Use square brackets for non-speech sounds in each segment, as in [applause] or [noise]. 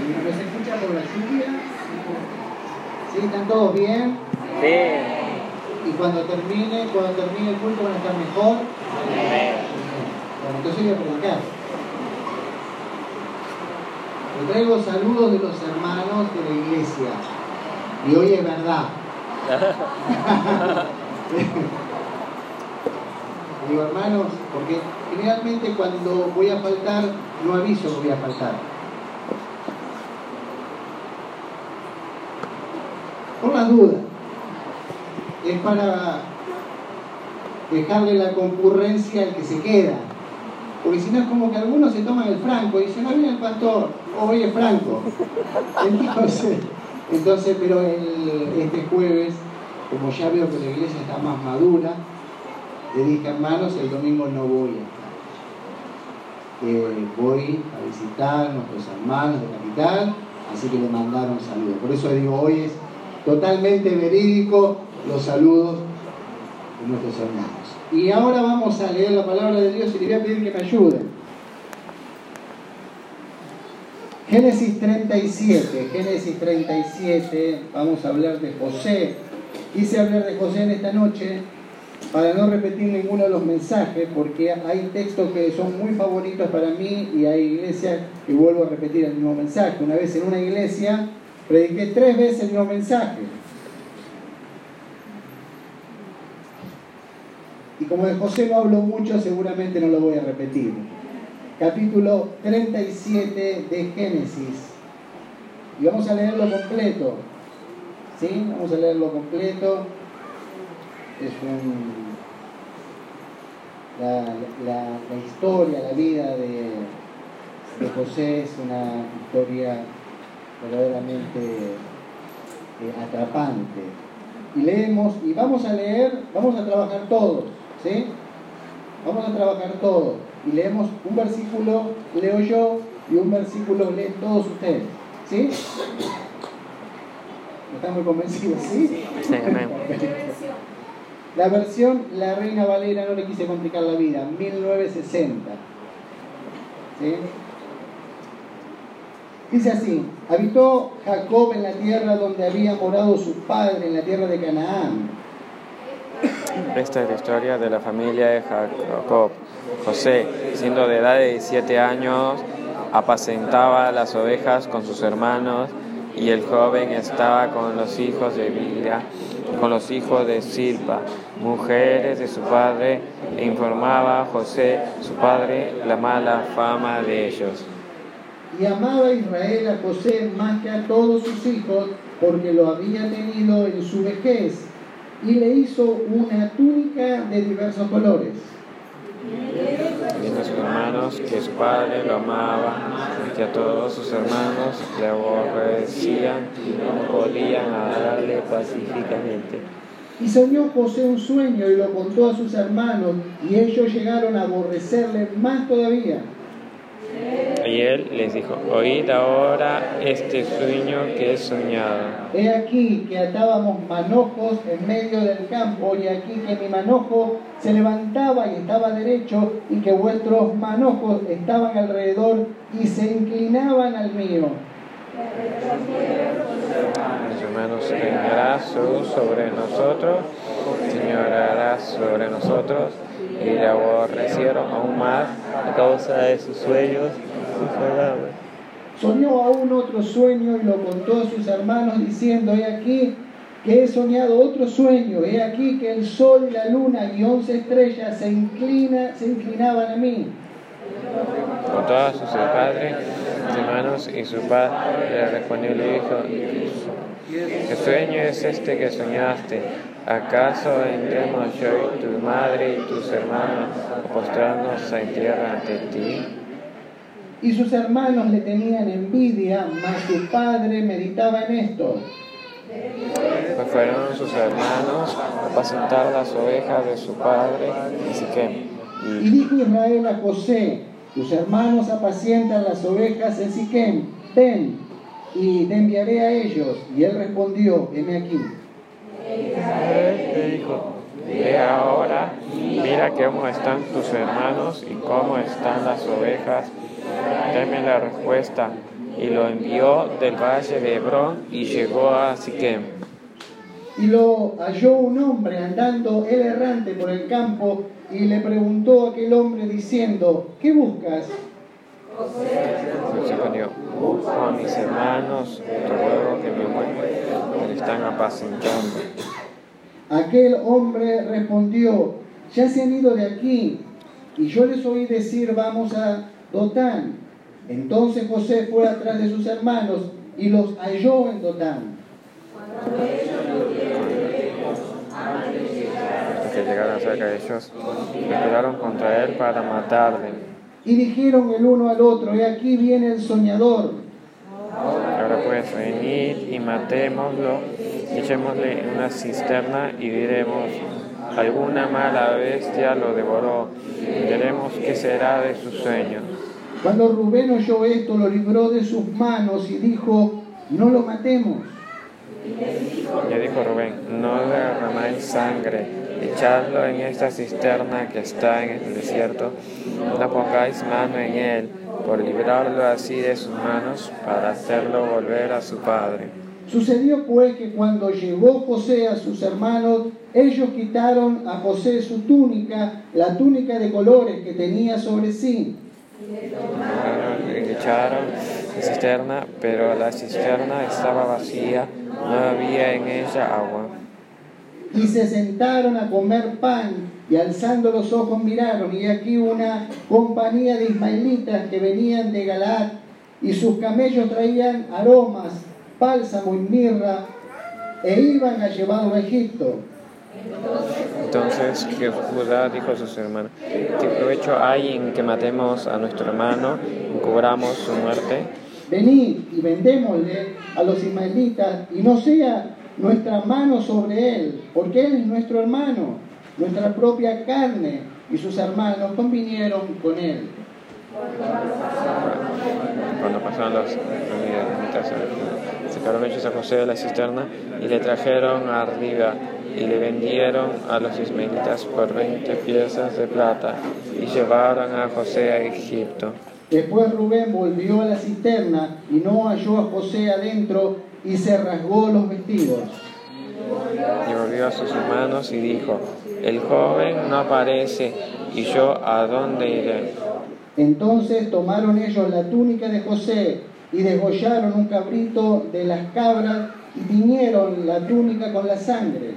Si nos escucha por la lluvia, ¿sí? ¿Están todos bien? Sí. Y cuando termine, cuando termine el culto van a estar mejor. Bueno, entonces voy a predicar. Le traigo saludos de los hermanos de la iglesia. Y hoy es verdad. [laughs] Digo, hermanos, porque generalmente cuando voy a faltar, no aviso que voy a faltar. Por las dudas. Es para dejarle la concurrencia al que se queda. Porque si no es como que algunos se toman el franco y dicen, no viene el pastor, o hoy es franco. [laughs] Entonces, entonces pero el, este jueves, como ya veo que la iglesia está más madura, le dije, hermanos, el domingo no voy a estar. Eh, voy a visitar a nuestros hermanos de capital, así que le mandaron saludos. Por eso digo, hoy es totalmente verídico los saludos de nuestros hermanos. Y ahora vamos a leer la palabra de Dios y le voy a pedir que me ayuden. Génesis 37, Génesis 37, vamos a hablar de José. Quise hablar de José en esta noche para no repetir ninguno de los mensajes, porque hay textos que son muy favoritos para mí y hay iglesias que vuelvo a repetir el mismo mensaje. Una vez en una iglesia prediqué tres veces el mismo mensaje. Y como de José no hablo mucho, seguramente no lo voy a repetir. Capítulo 37 de Génesis. Y vamos a leerlo completo. ¿Sí? Vamos a leerlo completo. Es un, la, historia, la vida de José es una historia verdaderamente eh, atrapante. Y leemos, y vamos a leer, vamos a trabajar todos, ¿sí? Vamos a trabajar todos. Y leemos un versículo, leo yo, y un versículo leen todos ustedes, ¿sí? ¿Están muy convencidos, sí? Sí, amén. [laughs] La versión La Reina Valera, no le quise complicar la vida, 1960. ¿Sí? Dice así, habitó Jacob en la tierra donde había morado su padre, en la tierra de Canaán. Esta es la historia de la familia de Jacob. José, siendo de edad de 17 años, apacentaba las ovejas con sus hermanos y el joven estaba con los hijos de Bila, con los hijos de Silpa, mujeres de su padre, e informaba a José, su padre, la mala fama de ellos. Y amaba Israel a José más que a todos sus hijos, porque lo había tenido en su vejez, y le hizo una túnica de diversos colores. A sus hermanos que su padre lo amaba, y que a todos sus hermanos le aborrecían y no podían darle pacíficamente. Y soñó José un sueño y lo contó a sus hermanos, y ellos llegaron a aborrecerle más todavía. Y él les dijo, oíd ahora este sueño que he soñado. He aquí que atábamos manojos en medio del campo, y aquí que mi manojo se levantaba y estaba derecho, y que vuestros manojos estaban alrededor y se inclinaban al mío. Mis hermanos, su sobre nosotros, señorará sobre nosotros, y le aborrecieron aún más a causa de sus sueños, sus palabras. Soñó aún otro sueño y lo contó a sus hermanos diciendo, he aquí que he soñado otro sueño, he aquí que el sol y la luna y once estrellas se, inclina, se inclinaban a mí. Contó a sus padres, hermanos, y su padre le respondió y le dijo, ¿qué sueño es este que soñaste? ¿Acaso entremos yo y tu madre y tus hermanos a postrarnos en tierra ante ti? Y sus hermanos le tenían envidia, mas su padre meditaba en esto. Pues fueron sus hermanos a apacentar las ovejas de su padre en Siquem. Y dijo Israel a José, tus hermanos apacientan las ovejas en Siquem, ven y te enviaré a ellos. Y él respondió, heme aquí. Le dijo, ve ahora, mira cómo están tus hermanos y cómo están las ovejas. Deme la respuesta. y lo envió del valle de Hebrón y llegó a Siquem. Y lo halló un hombre andando él errante por el campo y le preguntó a aquel hombre diciendo, ¿qué buscas? Respondió, busco a mis hermanos, te ruego que me muestren, están apacentando. Aquel hombre respondió, ya se han ido de aquí, y yo les oí decir, vamos a Dotán. Entonces José fue atrás de sus hermanos y los halló en Dotán. Hasta que llegaron cerca de ellos, esperaron contra él para matarle. Y dijeron el uno al otro, y aquí viene el soñador. Ahora pues, venid y matémoslo, echémosle en una cisterna y diremos, alguna mala bestia lo devoró, veremos qué será de su sueño. Cuando Rubén oyó esto, lo libró de sus manos y dijo, no lo matemos. Le dijo Rubén, no derramáis sangre, echadlo en esta cisterna que está en el desierto, no pongáis mano en él, por librarlo así de sus manos, para hacerlo volver a su padre. Sucedió pues que cuando llegó José a sus hermanos, ellos quitaron a José su túnica, la túnica de colores que tenía sobre sí. Le echaron la cisterna, pero la cisterna estaba vacía, no había en ella agua. Y se sentaron a comer pan y alzando los ojos miraron y aquí una compañía de ismaelitas que venían de Galaad y sus camellos traían aromas, bálsamo y mirra e iban a llevarlo a Egipto. Entonces Judá dijo a sus hermanos, ¿qué provecho hay en que matemos a nuestro hermano y cubramos su muerte? Venid y vendémosle a los ismaelitas y no sea nuestra mano sobre él, porque él es nuestro hermano, nuestra propia carne, y sus hermanos convinieron con él. Cuando pasaron los sacaron ellos a José de la cisterna y le trajeron arriba y le vendieron a los ismaelitas por 20 piezas de plata y llevaron a José a Egipto. Después Rubén volvió a la cisterna y no halló a José adentro y se rasgó los vestidos. Y volvió a sus hermanos y dijo, el joven no aparece y yo a dónde iré. Entonces tomaron ellos la túnica de José y degollaron un cabrito de las cabras y tiñeron la túnica con la sangre.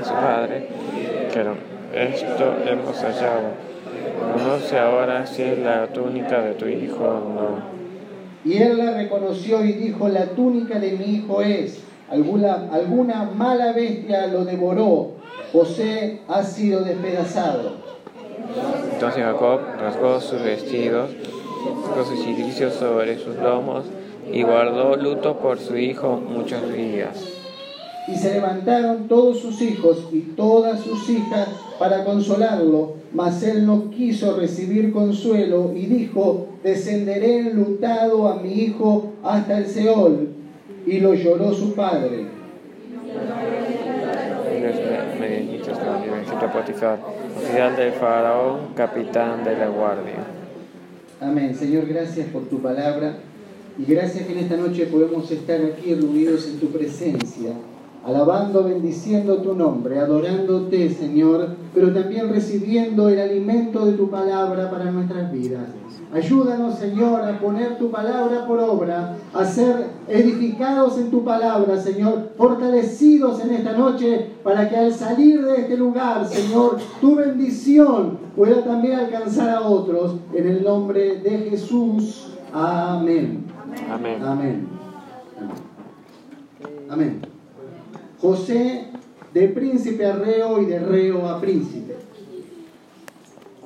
A su padre, dijeron, esto hemos hallado. Conoce ahora si es la túnica de tu hijo o no. Y él la reconoció y dijo, la túnica de mi hijo es. Alguna, alguna mala bestia lo devoró. José ha sido despedazado. Entonces Jacob rasgó sus vestidos, puso sus cilicios sobre sus lomos y guardó luto por su hijo muchos días. Y se levantaron todos sus hijos y todas sus hijas para consolarlo, mas él no quiso recibir consuelo y dijo, descenderé enlutado a mi hijo hasta el Seol. Y lo lloró su padre. Oficial del faraón, capitán de la guardia. Amén. Señor, gracias por tu palabra y gracias que en esta noche podemos estar aquí reunidos en tu presencia, alabando, bendiciendo tu nombre, adorándote, Señor, pero también recibiendo el alimento de tu palabra para nuestras vidas. Ayúdanos, Señor, a poner tu palabra por obra, a ser edificados en tu palabra, Señor, fortalecidos en esta noche, para que al salir de este lugar, Señor, tu bendición pueda también alcanzar a otros. En el nombre de Jesús. Amén. Amén. Amén. Amén. José de príncipe a reo y de reo a príncipe.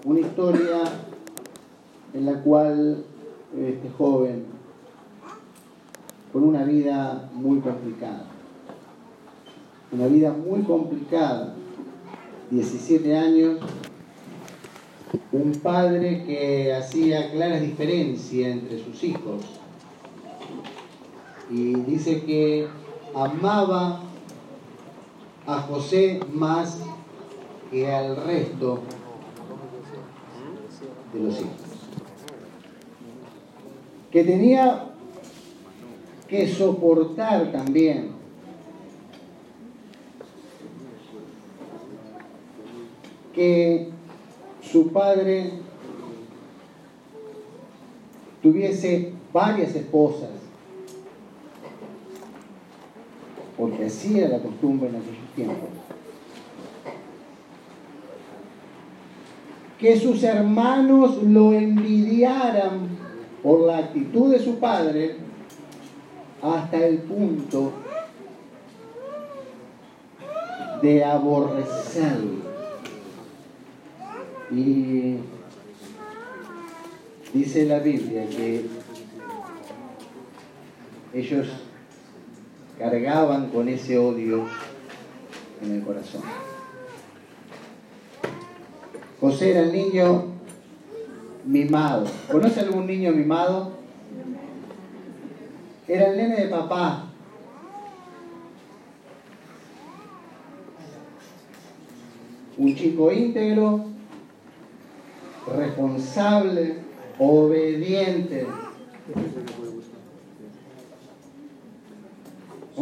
Una historia en la cual este joven, con una vida muy complicada, una vida muy complicada, 17 años, un padre que hacía clara diferencia entre sus hijos y dice que amaba a José más que al resto de los hijos. que tenía que soportar también que su padre tuviese varias esposas, porque así era la costumbre en aquellos tiempos. Que sus hermanos lo envidiaran por la actitud de su padre hasta el punto de aborrecerlo. Y dice la Biblia que ellos cargaban con ese odio en el corazón. José era el niño mimado. ¿Conoce algún niño mimado? Era el nene de papá. Un chico íntegro, responsable, obediente.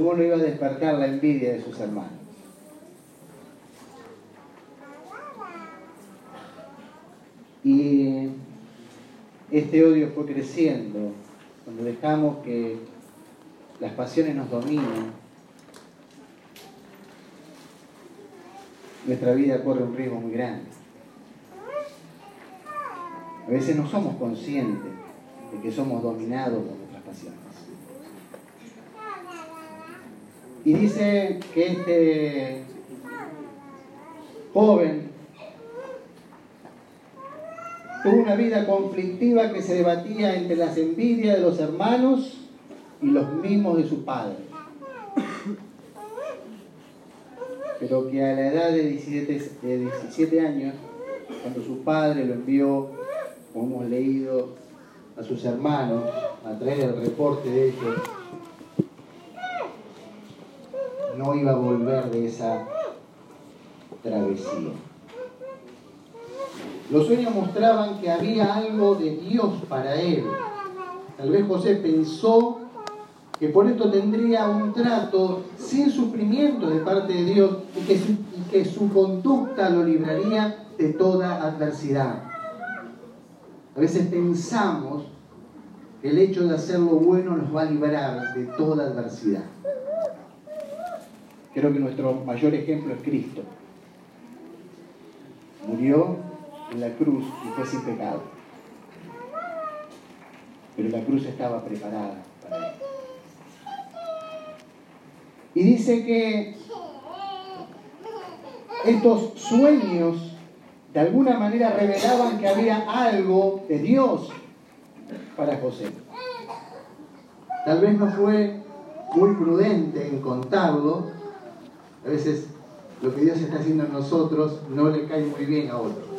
¿Cómo no iba a despertar la envidia de sus hermanos? Y este odio fue creciendo cuando dejamos que las pasiones nos dominen. Nuestra vida corre un riesgo muy grande. A veces no somos conscientes de que somos dominados por nuestras pasiones. Y dice que este joven tuvo una vida conflictiva que se debatía entre las envidias de los hermanos y los mismos de su padre. Pero que a la edad de 17, de 17 años, cuando su padre lo envió, como hemos leído, a sus hermanos a traer el reporte de ellos, no iba a volver de esa travesía. Los sueños mostraban que había algo de Dios para él. Tal vez José pensó que por esto tendría un trato sin sufrimiento de parte de Dios y que su, y que su conducta lo libraría de toda adversidad. A veces pensamos que el hecho de hacer lo bueno nos va a librar de toda adversidad. Creo que nuestro mayor ejemplo es Cristo. Murió en la cruz y fue sin pecado. Pero la cruz estaba preparada para él. Y dice que estos sueños de alguna manera revelaban que había algo de Dios para José. Tal vez no fue muy prudente en contarlo. A veces lo que Dios está haciendo en nosotros no le cae muy bien a otros.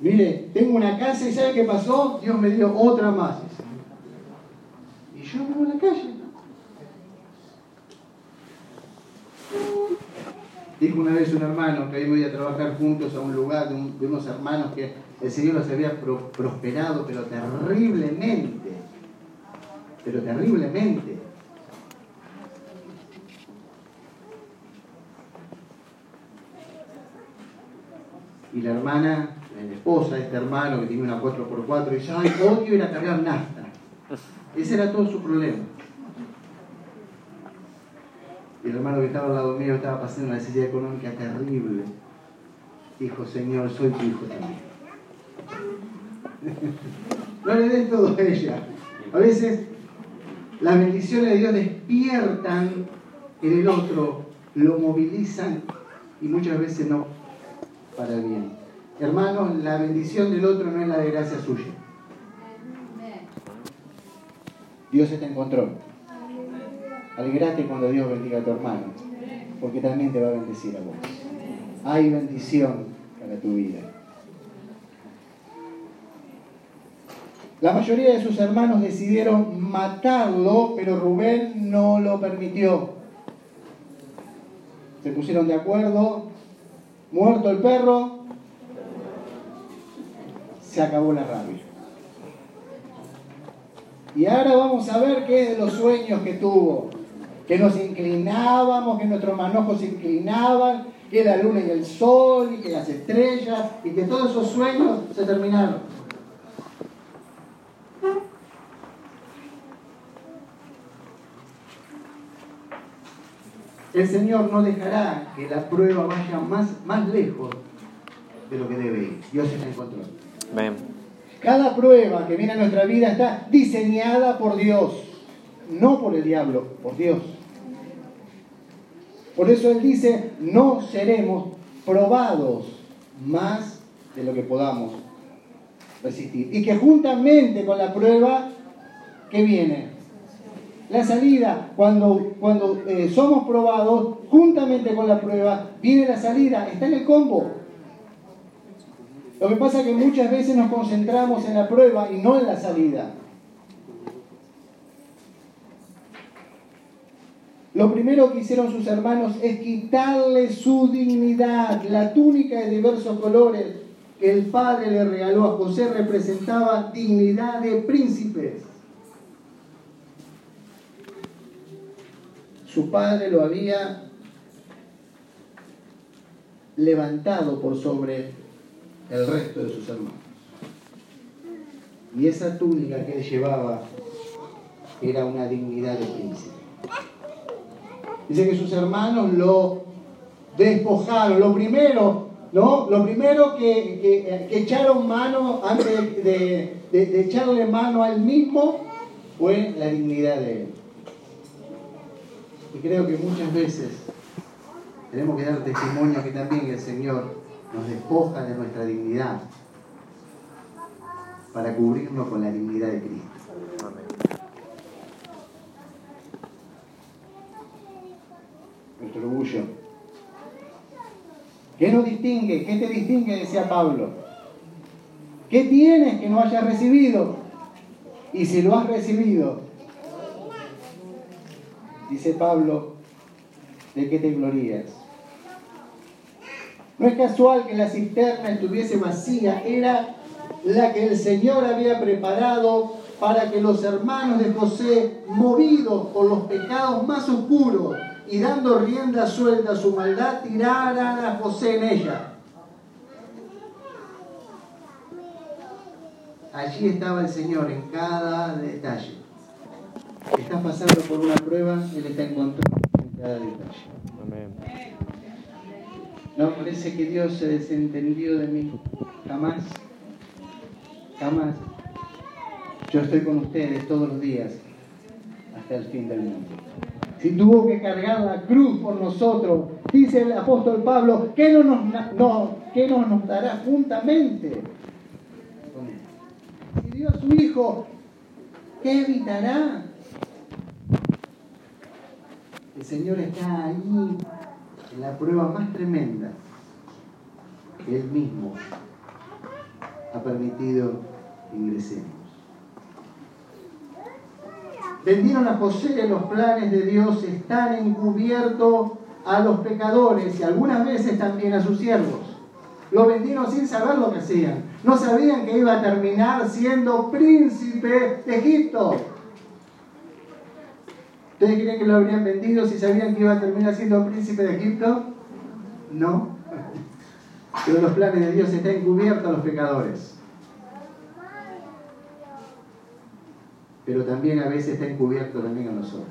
Mire, tengo una casa y ¿sabe qué pasó? Dios me dio otra más. Y yo vivo en la calle. Dijo una vez un hermano que íbamos a trabajar juntos a un lugar de, un, de unos hermanos que el Señor los había pro, prosperado, pero terriblemente. Pero terriblemente. La hermana, la esposa de este hermano que tenía una 4x4, dice, ay, odio ir a cargar nafta. Ese era todo su problema. Y el hermano que estaba al lado mío estaba pasando una necesidad económica terrible. Dijo, Señor, soy tu hijo también. [laughs] no le des todo a ella. A veces las bendiciones de Dios despiertan en el otro, lo movilizan y muchas veces no para el bien. Hermanos, la bendición del otro no es la de gracia suya. Dios está en control. Alegrate cuando Dios bendiga a tu hermano, porque también te va a bendecir a vos. Hay bendición para tu vida. La mayoría de sus hermanos decidieron matarlo, pero Rubén no lo permitió. Se pusieron de acuerdo, muerto el perro, se acabó la rabia. Y ahora vamos a ver qué es de los sueños que tuvo. Que nos inclinábamos, que nuestros manojos se inclinaban, que la luna y el sol, y que las estrellas, y que todos esos sueños se terminaron. El Señor no dejará que la prueba vaya más, más lejos de lo que debe ir. Dios está en control. Cada prueba que viene a nuestra vida está diseñada por Dios, no por el diablo, por Dios. Por eso Él dice, no seremos probados más de lo que podamos resistir. Y que juntamente con la prueba, ¿qué viene? La salida, cuando, cuando eh, somos probados, juntamente con la prueba, viene la salida, está en el combo. Lo que pasa es que muchas veces nos concentramos en la prueba y no en la salida. Lo primero que hicieron sus hermanos es quitarle su dignidad. La túnica de diversos colores que el padre le regaló a José representaba dignidad de príncipes. Su padre lo había levantado por sobre el resto de sus hermanos. Y esa túnica que él llevaba era una dignidad de príncipe. Dice que sus hermanos lo despojaron. Lo primero, ¿no? Lo primero que, echaron mano antes de, de echarle mano a él mismo fue la dignidad de él. Y creo que muchas veces tenemos que dar testimonio que también el Señor nos despoja de nuestra dignidad para cubrirnos con la dignidad de Cristo. Nuestro orgullo. ¿Qué nos distingue? ¿Qué te distingue? Decía Pablo. ¿Qué tienes que no hayas recibido? Y si lo has recibido, dice Pablo, ¿de qué te glorías? No es casual que la cisterna estuviese vacía, era la que el Señor había preparado para que los hermanos de José, movidos por los pecados más oscuros y dando rienda suelta a su maldad, tiraran a José en ella. Allí estaba el Señor en cada detalle. Estás pasando por una prueba, Él está en control en cada detalle. Amén. No parece que Dios se desentendió de mí. Jamás. Jamás. Yo estoy con ustedes todos los días hasta el fin del mundo. Si tuvo que cargar la cruz por nosotros, dice el apóstol Pablo, ¿qué no nos, no, ¿qué no nos dará juntamente? Si dio a su Hijo, ¿qué evitará? El Señor está ahí en la prueba más tremenda que Él mismo ha permitido que ingresemos. Vendieron a José los planes de Dios, están encubiertos a los pecadores y algunas veces también a sus siervos. Lo vendieron sin saber lo que hacían. No sabían que iba a terminar siendo príncipe de Egipto. ¿Ustedes creen que lo habrían vendido si sabían que iba a terminar siendo príncipe de Egipto? No. [laughs] Pero los planes de Dios están encubiertos a los pecadores. Pero también a veces está encubierto también a nosotros.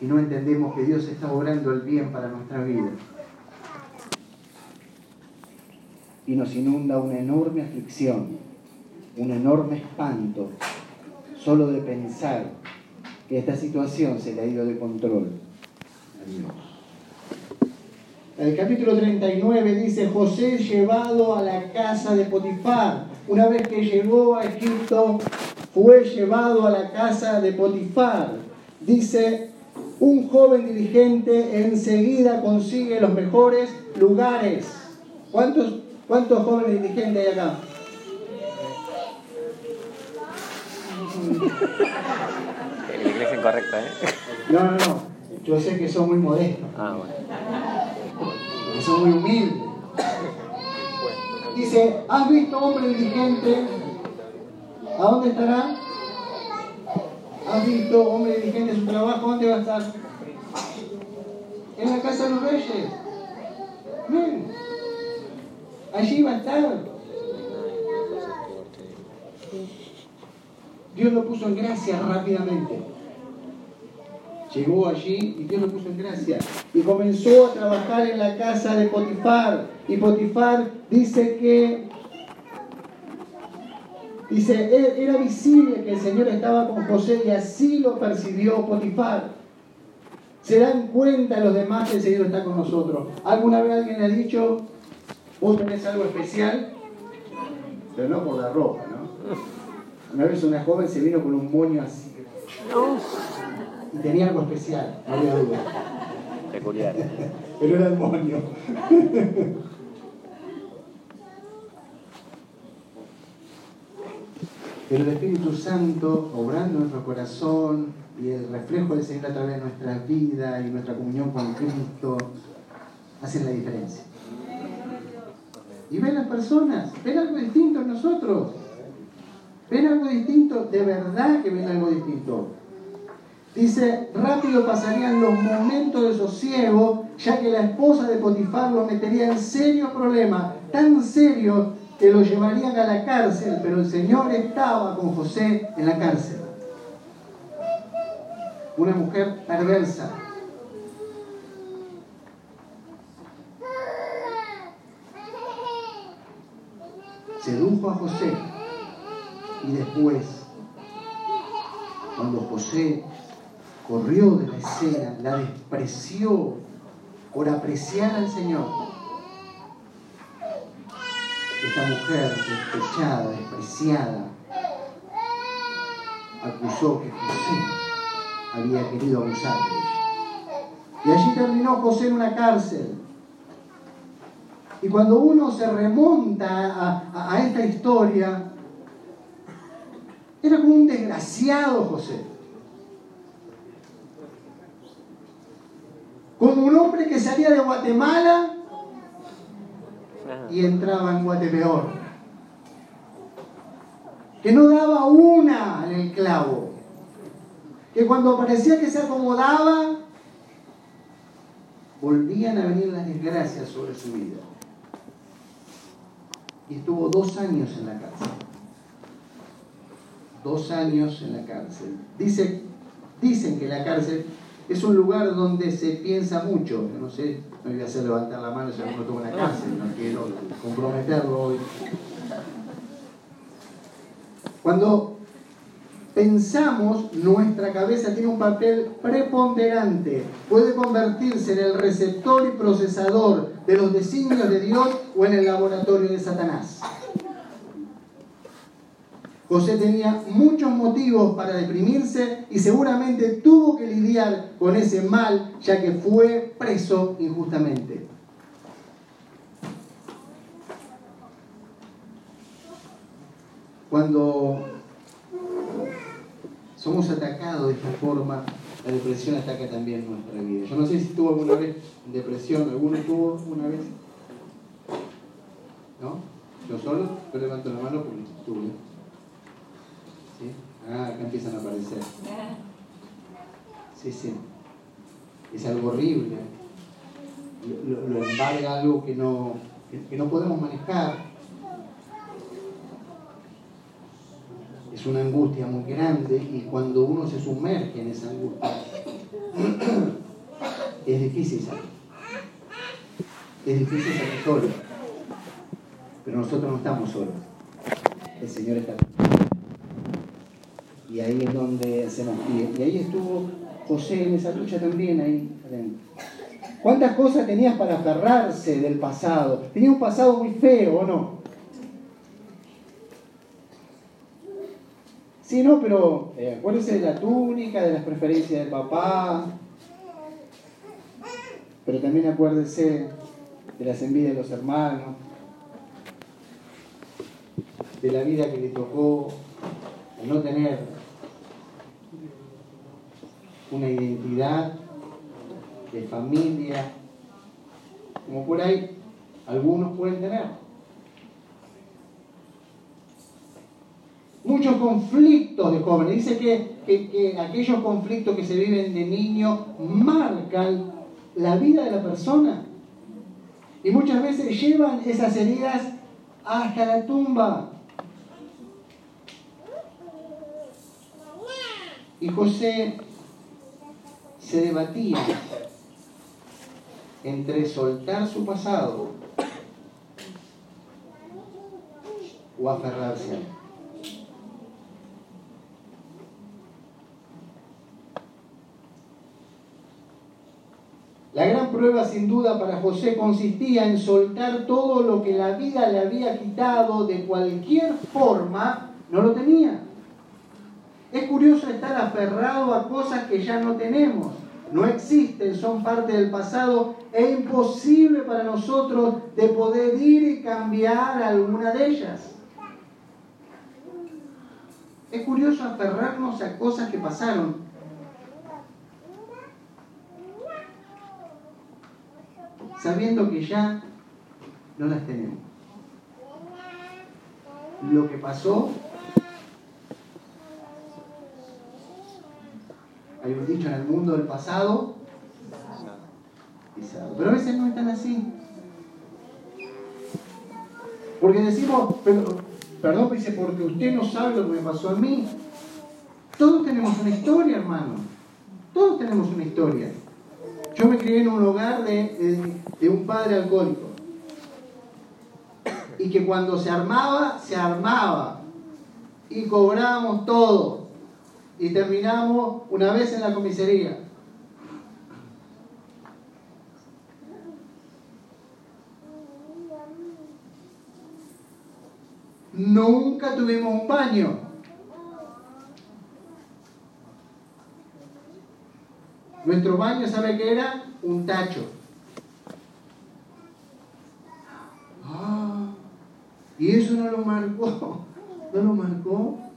Y no entendemos que Dios está obrando el bien para nuestra vida. Y nos inunda una enorme aflicción, un enorme espanto, solo de pensar esta situación se le ha ido de control a Dios. El capítulo 39 dice, José llevado a la casa de Potifar. Una vez que llegó a Egipto, fue llevado a la casa de Potifar. Dice, un joven dirigente enseguida consigue los mejores lugares. ¿Cuántos, cuántos jóvenes dirigentes hay acá? [laughs] La iglesia incorrecta, ¿eh? No, no, no. Yo sé que son muy modestos. Ah, bueno. Que son muy humildes. Dice, ¿has visto hombre diligente? ¿A dónde estará? ¿Has visto hombre diligente en su trabajo? ¿Dónde va a estar? En la casa de los reyes. Ven. Allí va a estar. Dios lo puso en gracia rápidamente. Llegó allí y Dios lo puso en gracia. Y comenzó a trabajar en la casa de Potifar. Y Potifar dice que Dice, era visible que el Señor estaba con José y así lo percibió Potifar. Se dan cuenta los demás que el Señor está con nosotros. ¿Alguna vez alguien le ha dicho, vos tenés algo especial? Pero no por la ropa, ¿no? Una vez una joven se vino con un moño así. Y tenía algo especial, no había duda. Peculiar. [laughs] Pero era moño. [laughs] Pero el Espíritu Santo, obrando nuestro corazón y el reflejo del Señor a través de nuestra vida y nuestra comunión con Cristo, hacen la diferencia. Y ven las personas, ven algo distinto en nosotros. Ven algo distinto, de verdad que ven algo distinto. Dice, rápido pasarían los momentos de sosiego, ya que la esposa de Potifar lo metería en serios problemas, tan serios que lo llevarían a la cárcel, pero el Señor estaba con José en la cárcel. Una mujer perversa. Sedujo a José y después, cuando José corrió de la escena, la despreció por apreciar al Señor. Esta mujer despechada, despreciada, acusó que José había querido abusar de ella. Y allí terminó José en una cárcel. Y cuando uno se remonta a, a esta historia, era como un desgraciado José. Como un hombre que salía de Guatemala y entraba en Guatepeor. Que no daba una en el clavo. Que cuando parecía que se acomodaba, volvían a venir las desgracias sobre su vida. Y estuvo dos años en la cárcel. Dos años en la cárcel. Dice, dicen que la cárcel es un lugar donde se piensa mucho. no sé, no voy a hacer levantar la mano si alguno toma una cárcel, no quiero comprometerlo hoy. Cuando pensamos, nuestra cabeza tiene un papel preponderante. Puede convertirse en el receptor y procesador de los designios de Dios o en el laboratorio de Satanás. José tenía muchos motivos para deprimirse y seguramente tuvo que lidiar con ese mal ya que fue preso injustamente. Cuando somos atacados de esta forma, la depresión ataca también nuestra vida. Yo no sé si tuvo alguna vez depresión, ¿alguno tuvo una vez? ¿No? ¿Yo solo? Yo levanto la mano porque tuve. Ah, acá empiezan a aparecer. Sí, sí. Es algo horrible. Lo, embarga algo que no, que no podemos manejar. Es una angustia muy grande y cuando uno se sumerge en esa angustia, [coughs] es difícil salir. Es difícil salir solo. Pero nosotros no estamos solos. El Señor está y ahí es donde se nos pide. Y ahí estuvo José en esa lucha también, ahí ¿Cuántas cosas tenías para aferrarse del pasado? Tenía un pasado muy feo, ¿o no? Sí, no, pero eh, acuérdese de la túnica, de las preferencias de papá. Pero también acuérdese de las envidias de los hermanos, de la vida que le tocó, no tener una identidad de familia, como por ahí algunos pueden tener. muchos conflictos de jóvenes. Dice que, que, aquellos conflictos que se viven de niño marcan la vida de la persona. Y muchas veces llevan esas heridas hasta la tumba. Y José se debatía entre soltar su pasado o aferrarse a él. La gran prueba sin duda para José consistía en soltar todo lo que la vida le había quitado de cualquier forma, no lo tenía. Es curioso estar aferrado a cosas que ya no tenemos, no existen, son parte del pasado, es imposible para nosotros de poder ir y cambiar alguna de ellas. Es curioso aferrarnos a cosas que pasaron, sabiendo que ya no las tenemos. Lo que pasó, hay un dicho en el mundo del pasado, pero a veces no están así. Porque decimos, pero, perdón, dice, porque usted no sabe lo que me pasó a mí. Todos tenemos una historia, hermano. Todos tenemos una historia. Yo me crié en un hogar de, un padre alcohólico. Y que cuando se armaba, se armaba. Y cobrábamos todo. Y terminamos una vez en la comisaría. Nunca tuvimos un baño. Nuestro baño, ¿sabe qué era? Un tacho. Ah, y eso no lo marcó. [laughs] No lo marcó.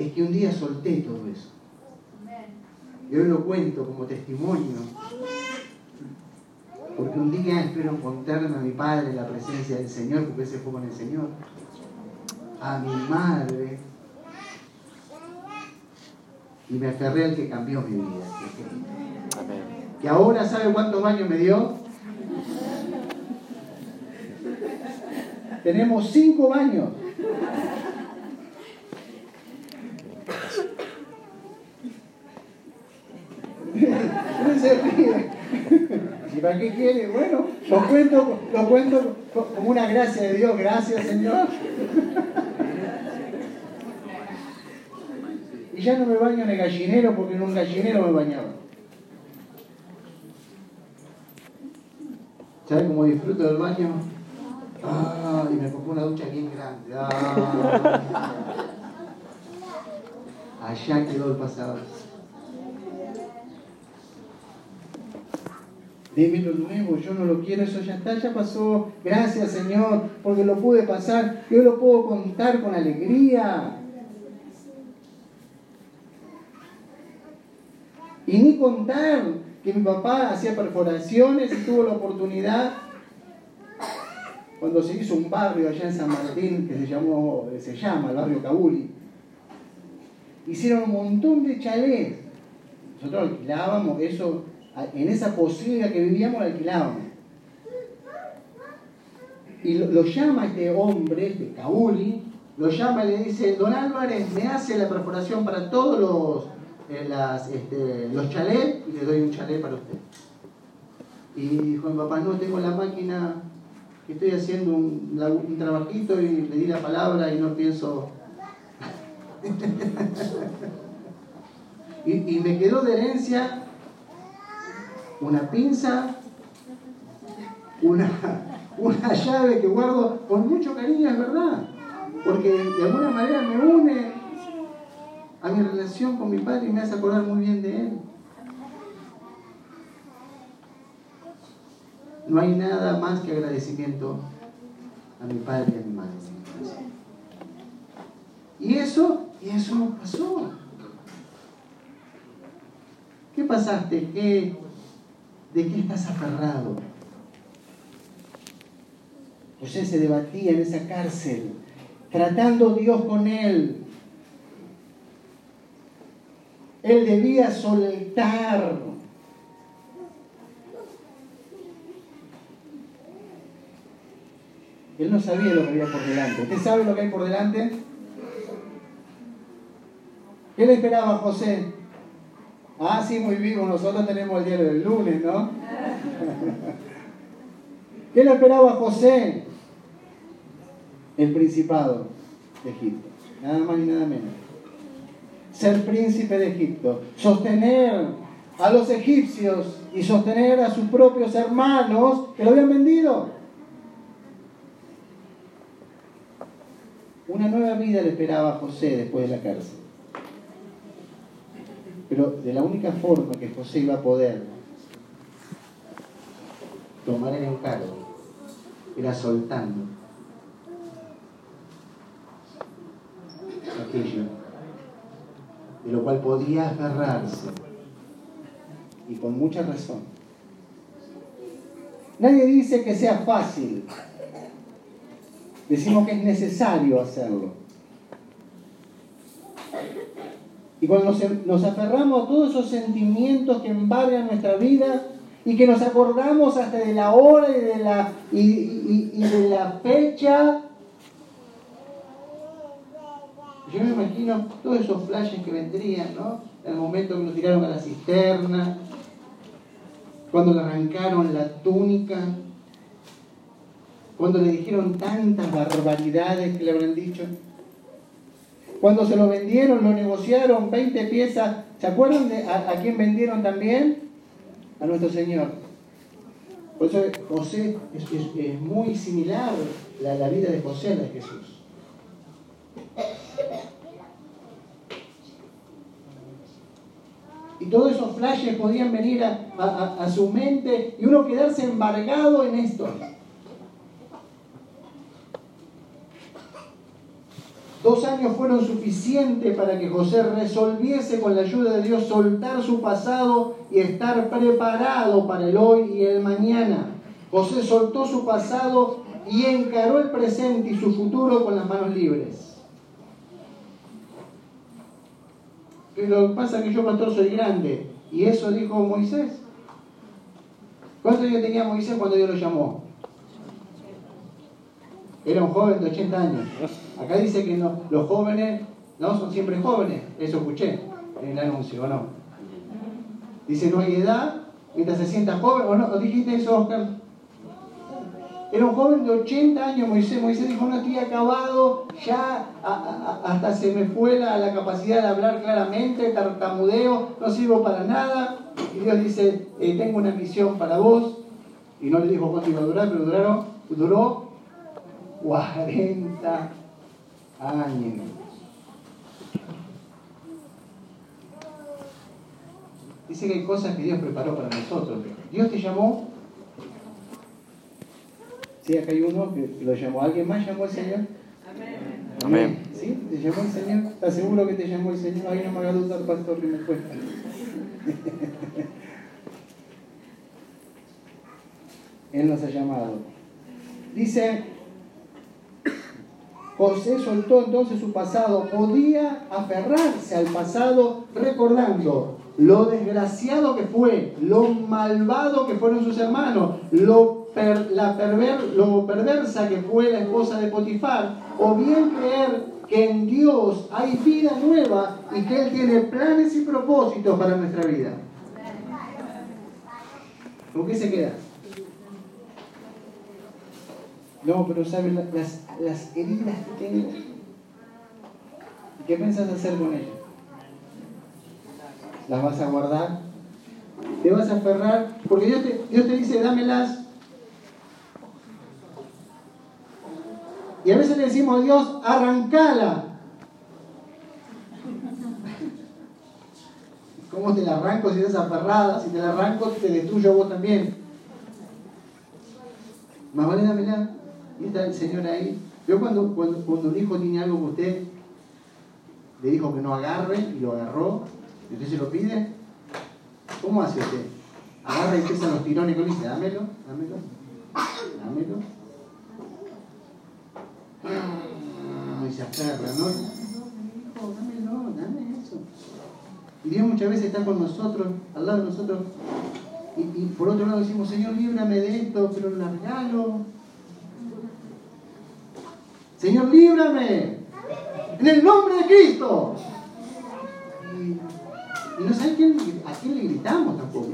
Es que un día solté todo eso. Y hoy lo cuento como testimonio. Porque un día espero encontrarme a mi padre en la presencia del Señor, porque ese fue con el Señor. A mi madre, y me aferré al que cambió mi vida. Y ahora, ¿sabe cuántos baños me dio? Tenemos cinco baños. No se ríe. ¿Y para qué quiere? Bueno, lo cuento, lo cuento como una gracia de Dios. Gracias, Señor. Y ya no me baño en el gallinero porque en un gallinero me bañaba. ¿Sabes cómo disfruto del baño? Ah, y me pongo una ducha bien grande. Ah. Allá quedó el pasado. Deme lo nuevo, yo no lo quiero, eso ya está, ya pasó. Gracias Señor, porque lo pude pasar. Yo lo puedo contar con alegría. Y ni contar que mi papá hacía perforaciones y tuvo la oportunidad, cuando se hizo un barrio allá en San Martín, que se, llamó, se llama el barrio Cabuli, hicieron un montón de chalés. Nosotros alquilábamos eso, en esa posibilidad que vivíamos, alquilábamos. Y lo, llama este hombre, este Cabuli, lo llama y le dice, don Álvarez, me hace la perforación para todos los las, este, los chalés y le doy un chalet para usted. Y dijo papá, no tengo la máquina, que estoy haciendo un, un trabajito y le di la palabra y no pienso... [laughs] y, y me quedó de herencia una pinza, una, una llave que guardo con mucho cariño, es verdad, porque de alguna manera me une a mi relación con mi padre y me hace acordar muy bien de él. No hay nada más que agradecimiento a mi padre y a mi madre. Y eso, y eso pasó. ¿Qué pasaste? ¿Qué, ¿De qué estás aferrado? José se debatía en esa cárcel tratando Dios con él. Él debía soltar. Él no sabía lo que había por delante. ¿Usted sabe lo que hay por delante? ¿Qué le esperaba a José? Ah, sí, muy vivo. Nosotros tenemos el diario del lunes, ¿no? [laughs] ¿Qué le esperaba a José? El principado de Egipto. Nada más ni nada menos. Ser príncipe de Egipto. Sostener a los egipcios y sostener a sus propios hermanos que lo habían vendido. Una nueva vida le esperaba a José después de la cárcel. Pero de la única forma que José iba a poder tomar el encargo era soltando aquello de lo cual podía aferrarse y con mucha razón. Nadie dice que sea fácil, decimos que es necesario hacerlo. Y cuando nos, aferramos a todos esos sentimientos que embargan nuestra vida y que nos acordamos hasta de la hora y de la, y, de la fecha, yo me imagino todos esos flashes que vendrían, ¿no? El momento que lo tiraron a la cisterna, cuando le arrancaron la túnica, cuando le dijeron tantas barbaridades que le habrán dicho. Cuando se lo vendieron, lo negociaron, 20 piezas. ¿Se acuerdan de a, quién vendieron también? A nuestro Señor. Por eso José es, muy similar la, la vida de José a la de Jesús. Y todos esos flashes podían venir a, a, su mente y uno quedarse embargado en esto. Dos años fueron suficientes para que José resolviese con la ayuda de Dios soltar su pasado y estar preparado para el hoy y el mañana. José soltó su pasado y encaró el presente y su futuro con las manos libres. Lo que pasa es que yo, pastor, soy grande. Y eso dijo Moisés. ¿Cuántos años tenía Moisés cuando Dios lo llamó? Era un joven de 80 años. Acá dice que los jóvenes no son siempre jóvenes. Eso escuché en el anuncio, ¿o no? Dice, no hay edad mientras se sienta joven. ¿O no? dijiste eso, Oscar? Era un joven de 80 años, Moisés. Moisés dijo, no estoy acabado, ya hasta se me fue la, capacidad de hablar claramente, tartamudeo, no sirvo para nada. Y Dios dice, eh, tengo una misión para vos. Y no le dijo cuánto iba a durar, pero duraron, duró 40 años. Dice que hay cosas que Dios preparó para nosotros. Dios te llamó. Sí, acá hay uno que lo llamó. ¿Alguien más llamó al Señor? Amén. Amén. ¿Sí? ¿Te llamó el Señor? ¿Estás seguro que te llamó el Señor? Ahí no me haga dudar, pastor, que me cuesta. [laughs] Él nos ha llamado. Dice José soltó entonces su pasado, podía aferrarse al pasado recordando lo desgraciado que fue, lo malvado que fueron sus hermanos, lo, la perversa que fue la esposa de Potifar, o bien creer que en Dios hay vida nueva y que Él tiene planes y propósitos para nuestra vida. ¿Con qué se queda? No, pero ¿sabes las, heridas que tengo? ¿Qué piensas hacer con ellas? ¿Las vas a guardar? ¿Te vas a aferrar? Porque Dios te, dice, dámelas. Y a veces le decimos a Dios, arrancala. ¿Cómo te la arranco si estás aferrada? Si te la arranco, te destruyo vos también. Más vale dámela. Y está el Señor ahí. Yo cuando, cuando, un hijo tiene algo que usted le dijo que no agarre y lo agarró, y usted se lo pide, ¿cómo hace usted? Agarra y empiezan los tirones con dice, dámelo, dámelo, dámelo. perra, ¿no? No, dame, no. Y Dios muchas veces está con nosotros, al lado de nosotros. Y, y por otro lado decimos, Señor, líbrame de esto, pero largalo. Señor, líbrame. En el nombre de Cristo. Y, no sé a quién, le gritamos tampoco.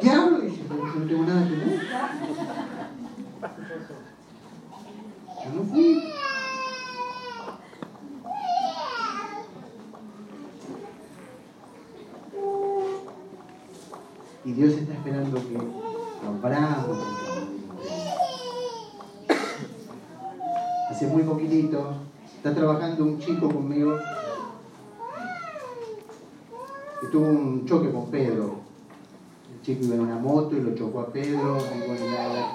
Diablo, dice, no tengo nada que ver. Yo no fui. Y Dios está esperando que compramos. Muy poquitito está trabajando un chico conmigo que tuvo un choque con Pedro. El chico iba en una moto y lo chocó a Pedro.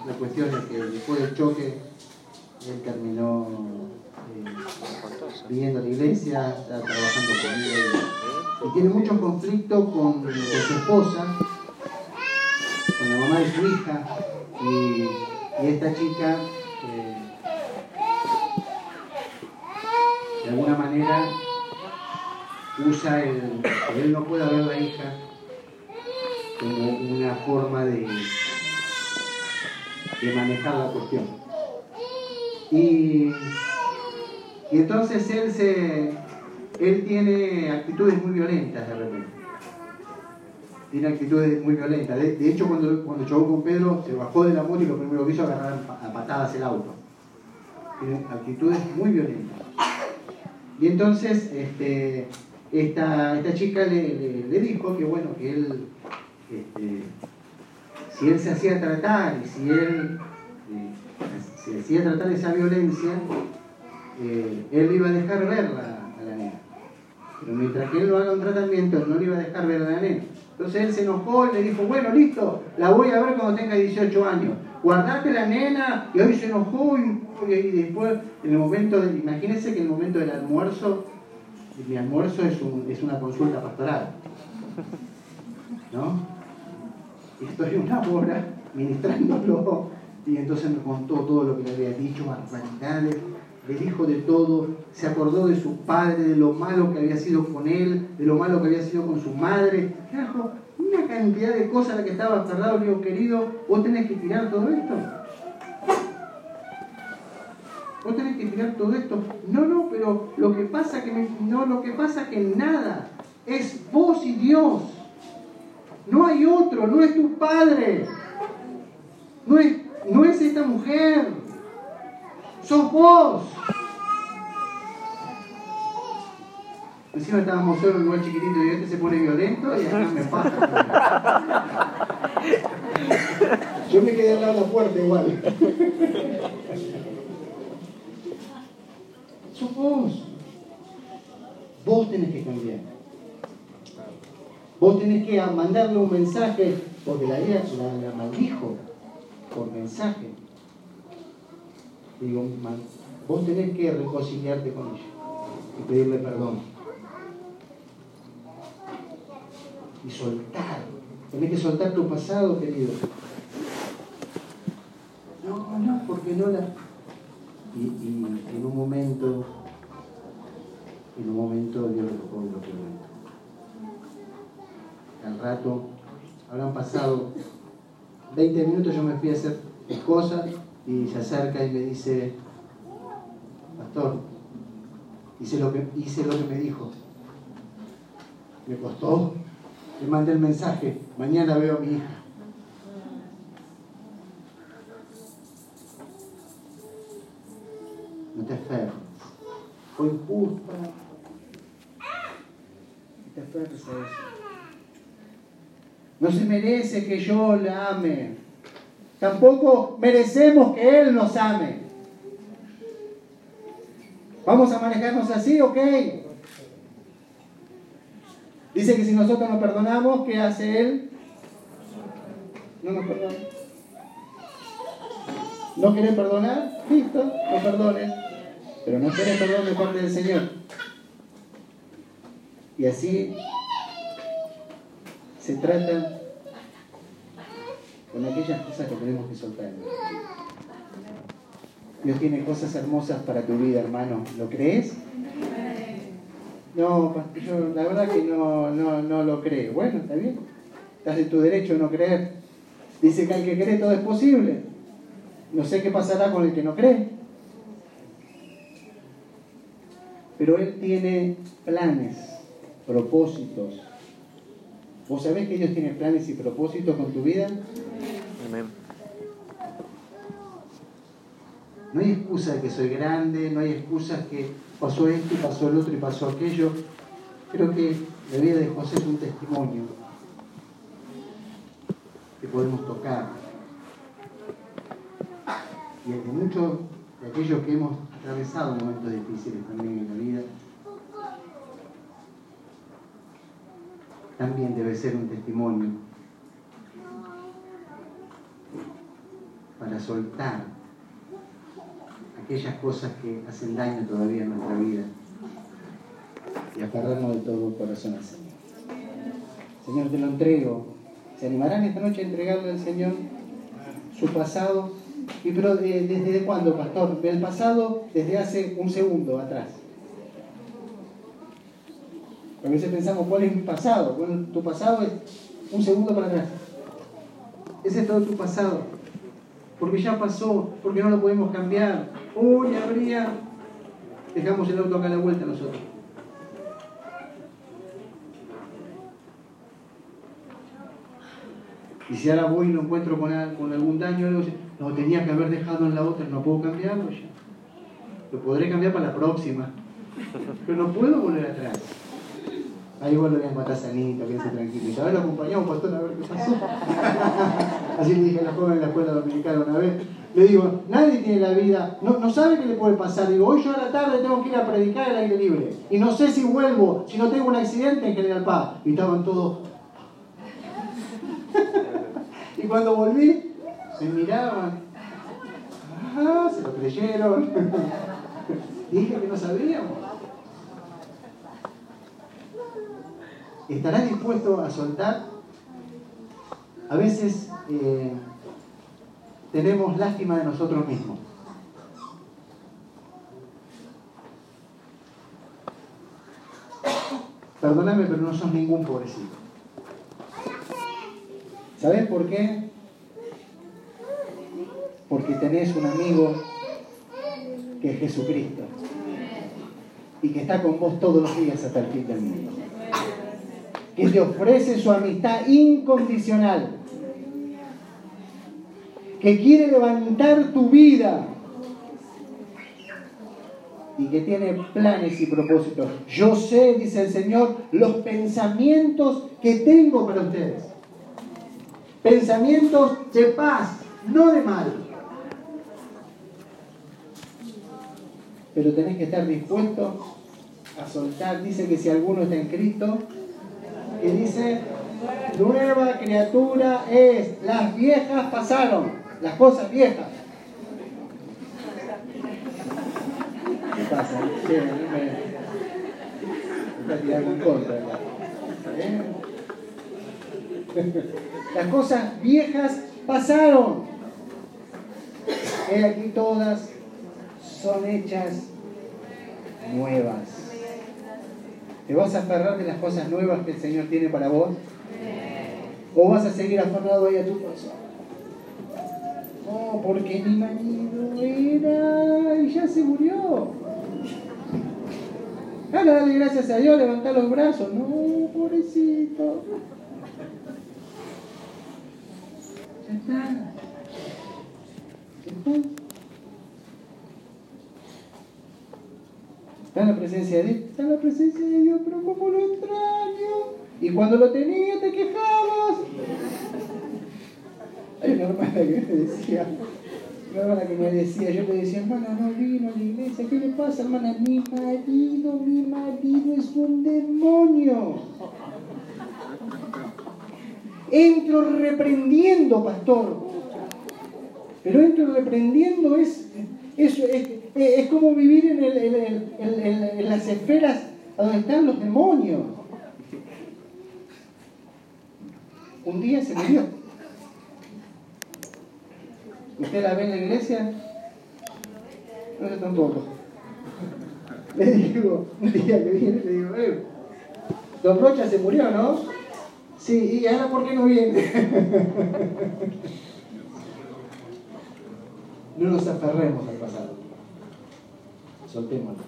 La, cuestión es que después del choque él terminó eh, viniendo a la iglesia, está trabajando conmigo y, tiene muchos conflictos con, su esposa, con la mamá de su hija y esta chica eh, de alguna manera usa el él no pueda ver la hija como una forma de, de manejar la cuestión. Y, y entonces él se él tiene actitudes muy violentas de repente. Tiene actitudes muy violentas. De, de hecho, cuando, cuando chocó con Pedro, se bajó de la moto y lo primero que hizo agarrar a patadas el auto. Tiene actitudes muy violentas. Y entonces este, esta, esta chica le, dijo que bueno, que él, este, si él se hacía tratar y si él eh, se hacía tratar esa violencia, eh, él iba a dejar verla a la nena. Pero mientras que él no haga un tratamiento, no le iba a dejar ver a la nena. Entonces él se enojó y le dijo, bueno, listo, la voy a ver cuando tenga 18 años. Guardate la nena, y hoy se enojó y, después, en el momento, de, imagínense que en el momento del almuerzo, mi almuerzo es, un- es una consulta pastoral. ¿No? Y estoy una hora ministrándolo y entonces me contó todo lo que le había dicho, barbaridades, le dijo de todo, se acordó de su padre, de lo malo que había sido con él, de lo malo que había sido con su madre, trajo una cantidad de cosas a las que estaba aferrado, digo, querido, vos tenés que tirar todo esto. Vos tenés que tirar todo esto. No, no, pero lo que pasa que no, lo que pasa que nada es vos y Dios. No hay otro, no es tu padre. No es, no es esta mujer. Sos vos. Encima estábamos solos en un lugar chiquitito y este se pone violento y acá me pasa. Yo me quedé al lado de la puerta igual. Sos vos. Vos tenés que cambiar. Vos tenés que mandarle un mensaje, porque la vida la, la maldijo por mensaje. Digo, vos tenés que reconciliarte con ella y pedirle perdón. Y soltar. Tenés que soltar tu pasado, querido. No, no, porque no la. Y, y en un momento, en un momento Dios lo tocó y lo quebrantó. Al rato, habrán pasado 20 minutos, yo me fui a hacer mis cosas y se acerca y me dice, Pastor, hice lo que, hice lo que me dijo. Me costó, le mandé el mensaje, mañana veo a mi hija. No te aferres. Fue injusta. No te aferres a eso. No se merece que yo la ame. Tampoco merecemos que Él nos ame. ¿Vamos a manejarnos así? Ok. Dice que si nosotros nos perdonamos, ¿qué hace Él? No nos perdona. ¿No querés perdonar? Listo, no perdones. Pero no querés perdón de parte del Señor. Y así se trata con aquellas cosas que tenemos que soltar. Dios tiene cosas hermosas para tu vida, hermano. ¿Lo crees? No, yo la verdad que no, no, no lo creo. Bueno, está bien. Estás en tu derecho de no creer. Dice que al que cree todo es posible. No sé qué pasará con el que no cree. Pero Él tiene planes, propósitos. ¿Vos sabés que Dios tiene planes y propósitos con tu vida? No hay excusa de que soy grande, no hay excusas que pasó esto y pasó el otro y pasó aquello. Creo que la vida de José es un testimonio que podemos tocar. Y el de muchos de aquellos que hemos atravesado momentos difíciles también en la vida, también debe ser un testimonio para soltar aquellas cosas que hacen daño todavía en nuestra vida y aferrarnos de todo corazón al Señor. Señor, te lo entrego. ¿Se animarán esta noche a entregarle al Señor su pasado? ¿Y pero desde cuándo, pastor? Del pasado desde hace un segundo atrás. A veces pensamos, ¿cuál es mi pasado? Tu pasado es un segundo para atrás. Ese es todo tu pasado. Porque ya pasó, porque no lo podemos cambiar, Uy, habría. Dejamos el auto acá a la vuelta nosotros. Y si ahora voy y lo encuentro con, algún daño, no, tenía que haber dejado en la otra, no puedo cambiarlo ya. Lo podré cambiar para la próxima. Pero no puedo volver atrás. Ahí igual lo voy a matar sanito, quédese tranquilo. Y ver, lo acompañamos, pastor, a ver qué pasó. [laughs] Así le dije a la joven en la escuela dominicana una vez. Le digo, nadie tiene la vida, no, no sabe qué le puede pasar. Digo, hoy yo a la tarde tengo que ir a predicar el aire libre. Y no sé si vuelvo, si no tengo un accidente en General Paz. Y estaban todos. [laughs] y cuando volví, me miraban. Ah, se lo creyeron. [laughs] Dije que no sabíamos. ¿Estarás dispuesto a soltar? A veces. Eh, tenemos lástima de nosotros mismos. Perdóname, pero no sos ningún pobrecito. ¿Sabes por qué? Porque tenés un amigo que es Jesucristo y que está con vos todos los días hasta el fin del mundo. Que te ofrece su amistad incondicional que quiere levantar tu vida y que tiene planes y propósitos. Yo sé, dice el Señor, los pensamientos que tengo para ustedes. Pensamientos de paz, no de mal. Pero tenés que estar dispuesto a soltar. Dice que si alguno está en Cristo, que dice, nueva criatura es, las viejas pasaron las cosas viejas. ¿Qué pasa? Sí, me, me en contra. ¿Eh? Las cosas viejas pasaron. He aquí todas son hechas nuevas. ¿Te vas a aferrar de las cosas nuevas que el Señor tiene para vos? ¿O vas a seguir aferrado ahí a tu cosa? No, porque mi marido era y ya se murió. Ahora dale gracias a Dios, levantar los brazos. No, pobrecito. Ya está. Ya está. Está en la presencia de Dios. Está en la presencia de Dios, pero como lo extraño. Y cuando lo tenía te quejabas. Hay una hermana que me decía, una hermana que me decía, yo le decía, hermana, no vino a la iglesia, ¿qué le pasa, hermana? Mi marido, mi marido es un demonio. Entro reprendiendo, pastor. Pero entro reprendiendo es, es, es, como vivir en, en las esferas donde están los demonios. Un día se murió ¿Usted la ve en la iglesia? No, yo tampoco. [laughs] Le digo, un día que viene, le digo, eh, Don Rocha se murió, ¿no? Sí, ¿y ahora por qué no viene? [laughs] no nos aferremos al pasado. Soltémoslo.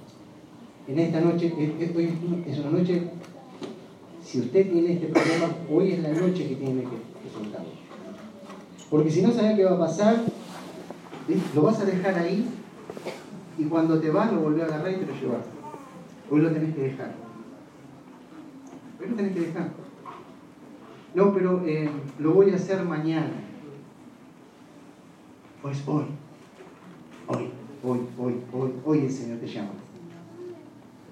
En esta noche, hoy es una noche, si usted tiene este problema, hoy es la noche que tiene que, soltarlo. Porque si no sabe qué va a pasar, lo vas a dejar ahí y cuando te vas lo volvés a agarrar y te lo llevas. Hoy lo tenés que dejar. Hoy lo tenés que dejar. No, pero eh, lo voy a hacer mañana. Pues hoy. Hoy, hoy, hoy, hoy, hoy el Señor te llama.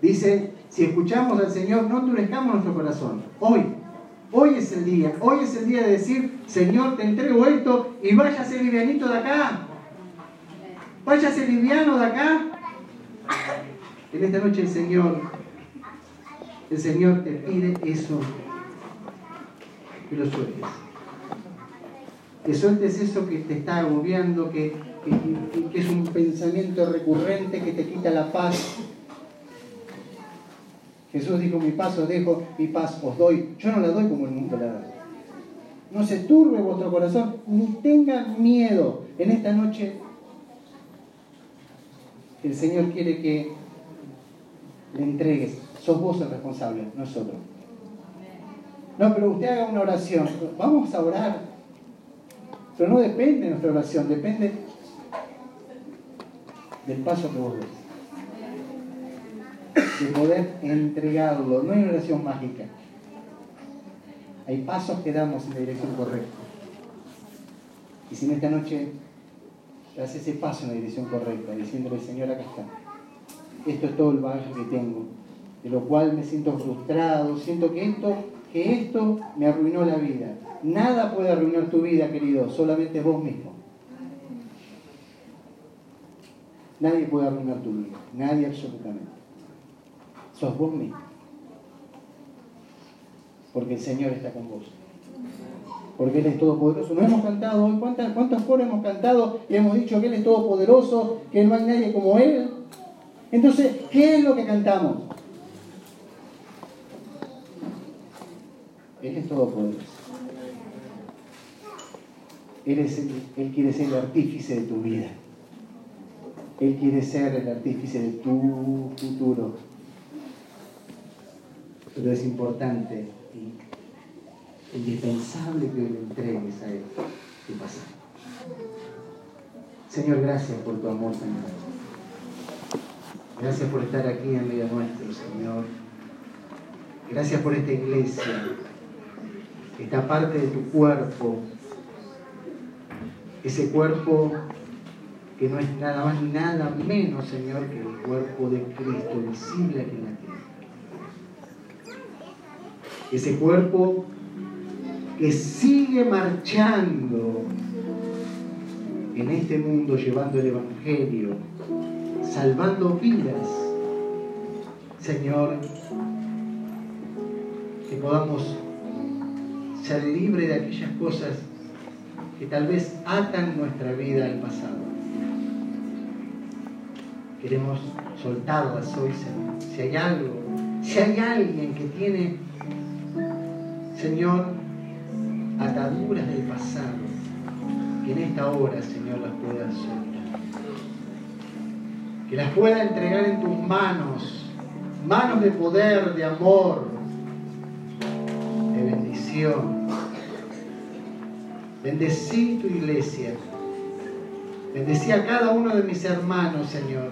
Dice, si escuchamos al Señor, no endurezcamos nuestro corazón. Hoy, hoy es el día. Hoy es el día de decir, Señor, te entrego esto y váyase livianito de acá. Váyase liviano de acá. En esta noche el Señor, el Señor te pide eso. Que lo sueltes. Que sueltes eso que te está agobiando, que, que es un pensamiento recurrente que te quita la paz Jesús dijo, mi paz os dejo, mi paz os doy. Yo no la doy como el mundo la da. No se turbe vuestro corazón, ni tengan miedo. En esta noche el Señor quiere que le entregues. Sos vos el responsable, nosotros. No, pero usted haga una oración. Vamos a orar. Pero no depende de nuestra oración, depende del paso que vos des de poder entregarlo. No hay una oración mágica. Hay pasos que damos en la dirección correcta. Y si en esta noche das ese paso en la dirección correcta, diciéndole, Señor, acá está. Esto es todo el bagaje que tengo, de lo cual me siento frustrado, siento que esto, que esto me arruinó la vida. Nada puede arruinar tu vida, querido, solamente vos mismo. Nadie puede arruinar tu vida, nadie absolutamente sos vos mismo. Porque el Señor está con vos. Porque Él es todopoderoso. No hemos cantado hoy, ¿cuántas, cuántos coros hemos cantado y hemos dicho que Él es todopoderoso, que no hay nadie como Él? Entonces, ¿qué es lo que cantamos? Él es todopoderoso. Él, él quiere ser el artífice de tu vida. Él quiere ser el artífice de tu futuro pero es importante y indispensable que le entregues a Él tu pasado. Señor, gracias por tu amor Señor. Gracias por estar aquí en medio nuestro, Señor. Gracias por esta iglesia, esta parte de tu cuerpo, ese cuerpo que no es nada más ni nada menos, Señor, que el cuerpo de Cristo visible aquí en la tierra ese cuerpo que sigue marchando en este mundo llevando el Evangelio, salvando vidas. Señor, que podamos ser libres de aquellas cosas que tal vez atan nuestra vida al pasado. Queremos soltarlas hoy, Señor. Si hay algo, si hay alguien que tiene Señor, ataduras del pasado, que en esta hora, Señor, las pueda soltar. Que las pueda entregar en tus manos, manos de poder, de amor, de bendición. Bendecí tu iglesia. Bendecí a cada uno de mis hermanos, Señor.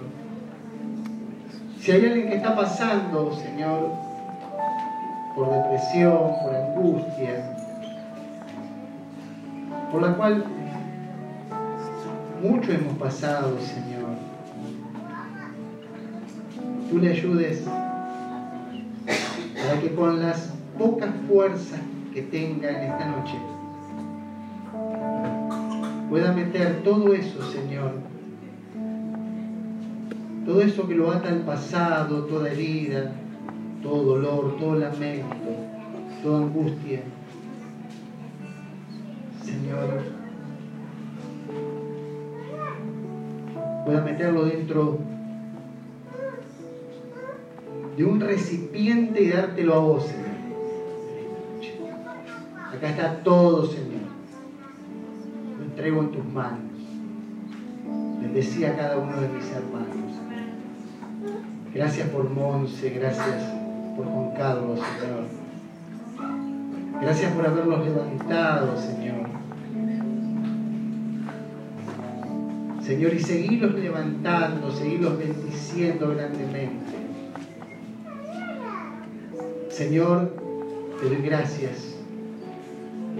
Si hay alguien que está pasando, Señor, por depresión, por angustia, por la cual mucho hemos pasado, Señor. Tú le ayudes para que con las pocas fuerzas que tenga en esta noche pueda meter todo eso, Señor. Todo eso que lo ata al pasado, toda herida, todo dolor, todo lamento, toda angustia. Señor, pueda meterlo dentro de un recipiente y dártelo a vos, Señor. Acá está todo, Señor. Lo entrego en tus manos. Bendecía a cada uno de mis hermanos. Gracias por Monse, gracias por Juan Carlos, Señor. Gracias por haberlos levantado, Señor. Señor, y seguirlos levantando, seguirlos bendiciendo grandemente. Señor, te doy gracias.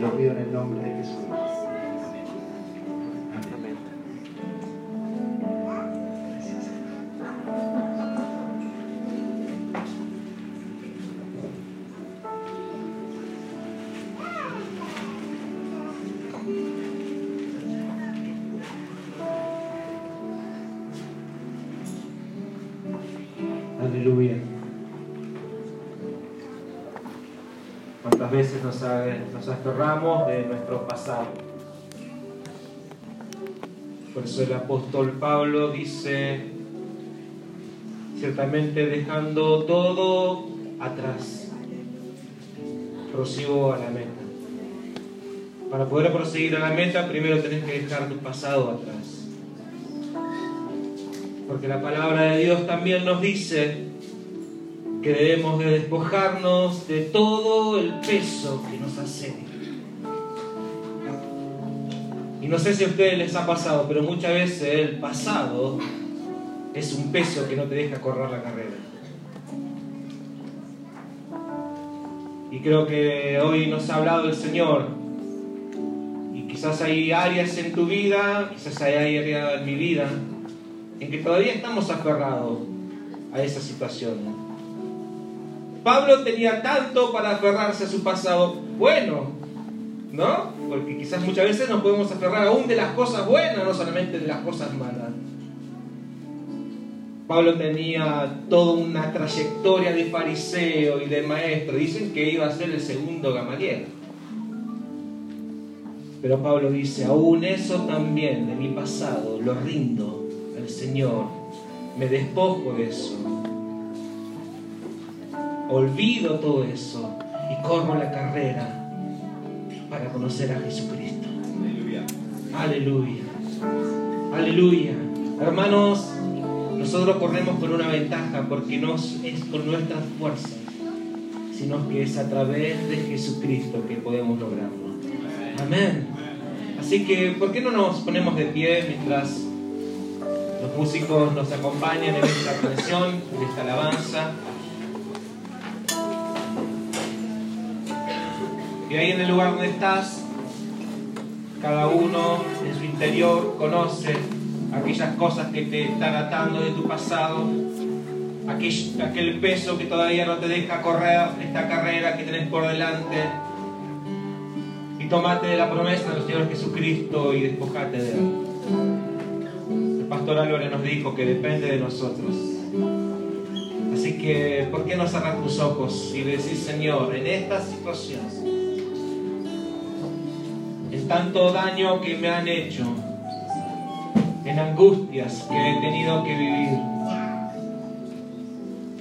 Lo pido en el nombre de Jesús. Nos, nos aferramos de nuestro pasado? Por eso el apóstol Pablo dice, ciertamente dejando todo atrás, prosigo a la meta. Para poder proseguir a la meta, primero tenés que dejar tu pasado atrás. Porque la palabra de Dios también nos dice que debemos de despojarnos de todo el peso que nos asedia. Y no sé si a ustedes les ha pasado, pero muchas veces el pasado es un peso que no te deja correr la carrera. Y creo que hoy nos ha hablado el Señor. Y quizás hay áreas en tu vida, quizás hay áreas en mi vida, en que todavía estamos aferrados a esa situación. Pablo tenía tanto para aferrarse a su pasado bueno, ¿no? Porque quizás muchas veces nos podemos aferrar aún de las cosas buenas, no solamente de las cosas malas. Pablo tenía toda una trayectoria de fariseo y de maestro. Dicen que iba a ser el segundo Gamaliel. Pero Pablo dice, aún eso también de mi pasado lo rindo al Señor. Me despojo de eso olvido todo eso y corro la carrera para conocer a Jesucristo. Aleluya. Aleluya. Aleluya. Hermanos, nosotros corremos con una ventaja porque no es con nuestras fuerzas, sino que es a través de Jesucristo que podemos lograrlo. Amén. Así que, ¿por qué no nos ponemos de pie mientras los músicos nos acompañan en esta canción, en esta alabanza? Y ahí en el lugar donde estás, cada uno en su interior conoce aquellas cosas que te están atando de tu pasado, aquel, peso que todavía no te deja correr esta carrera que tenés por delante. Y tomate de la promesa del Señor Jesucristo y despojate de Él. El pastor Álvarez nos dijo que depende de nosotros. Así que, ¿por qué no cerrar tus ojos y decir, Señor, en esta situación, tanto daño que me han hecho, en angustias que he tenido que vivir,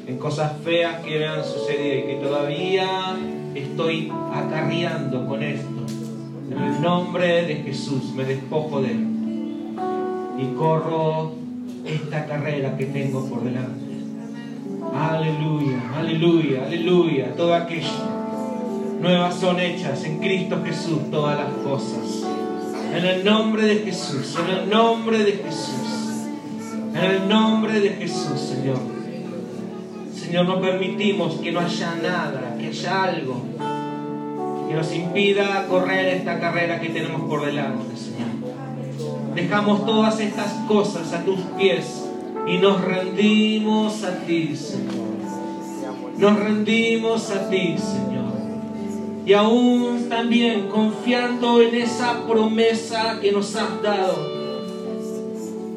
en cosas feas que me han sucedido y que todavía estoy acarreando con esto. En el nombre de Jesús me despojo de él y corro esta carrera que tengo por delante. Aleluya, aleluya, aleluya. Todo aquello Nuevas son hechas en Cristo Jesús todas las cosas. En el nombre de Jesús, en el nombre de Jesús. En el nombre de Jesús, Señor. Señor, no permitimos que no haya nada, que haya algo que nos impida correr esta carrera que tenemos por delante, Señor. Dejamos todas estas cosas a tus pies y nos rendimos a ti, Señor. Nos rendimos a ti, Señor y aún también confiando en esa promesa que nos has dado,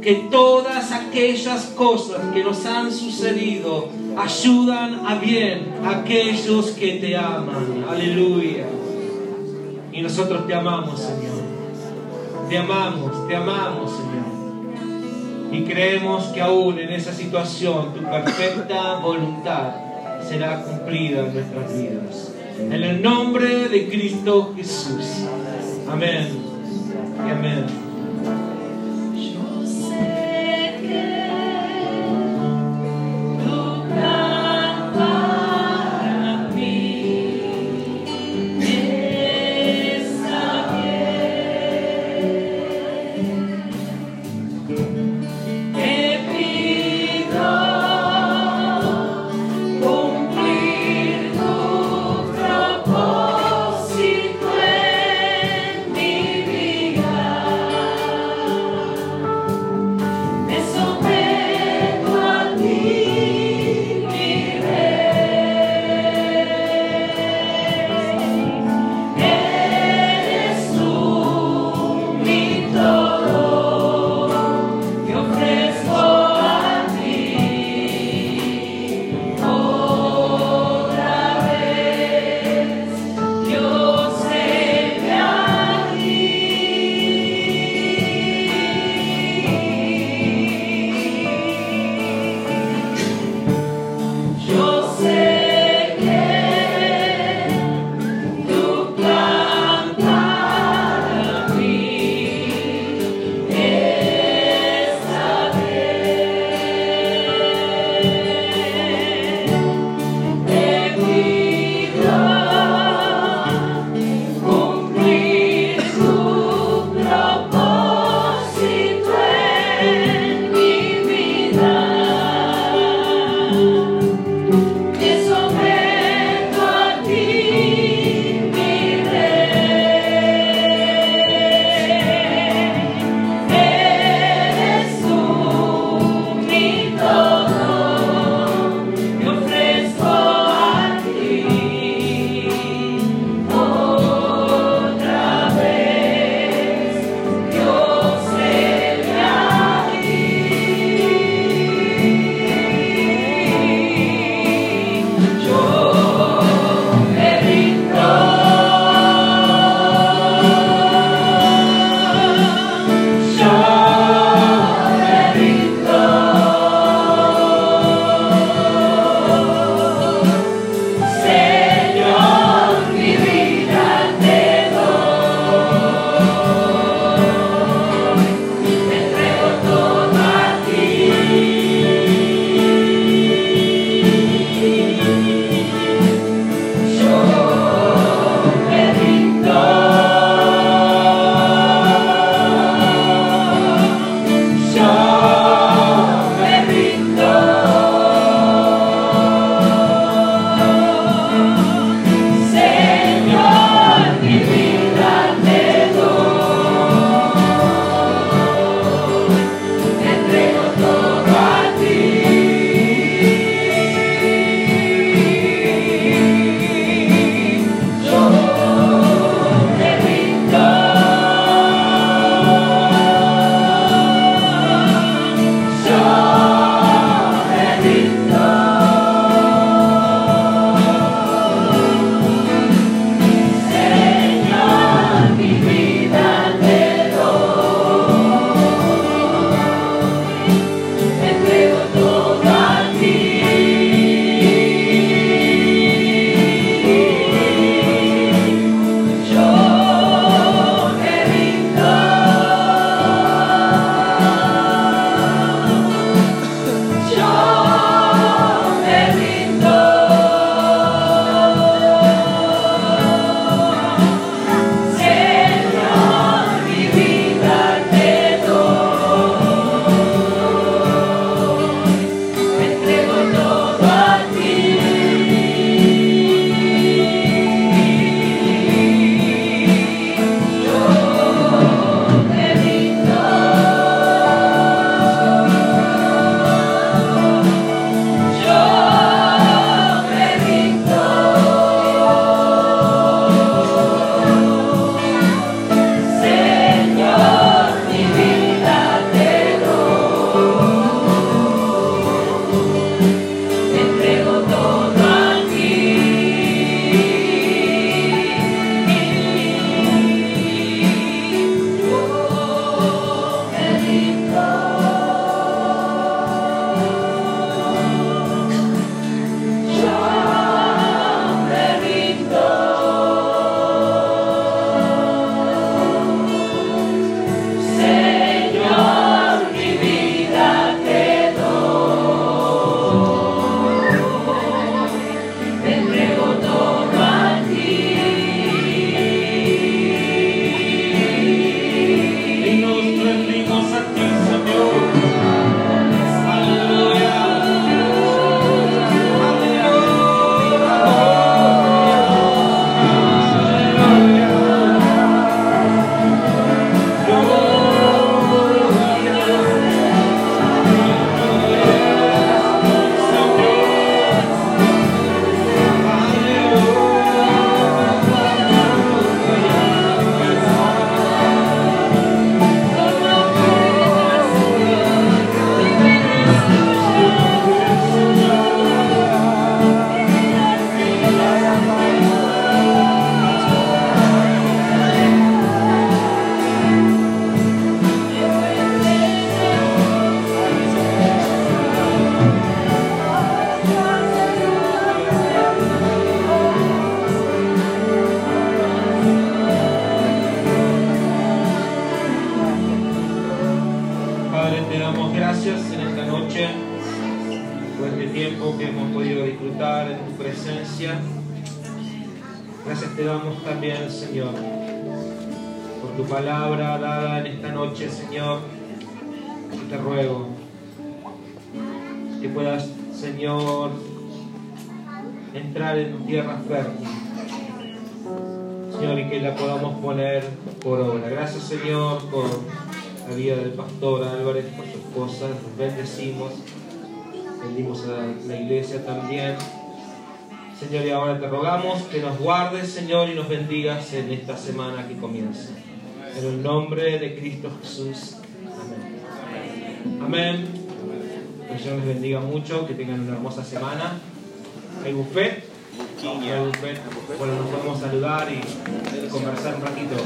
que todas aquellas cosas que nos han sucedido ayudan a bien a aquellos que te aman. Aleluya. Y nosotros te amamos, Señor. Te amamos, te amamos, Señor. Y creemos que aún en esa situación tu perfecta voluntad será cumplida en nuestras vidas. En el nombre de Cristo Jesús. Amén. Amén. bendigas en esta semana que comienza. En el nombre de Cristo Jesús. Amén. Amén. Que Dios les bendiga mucho, que tengan una hermosa semana. Hay buffet. Hay buffet. Bueno, nos podemos saludar y conversar un ratito.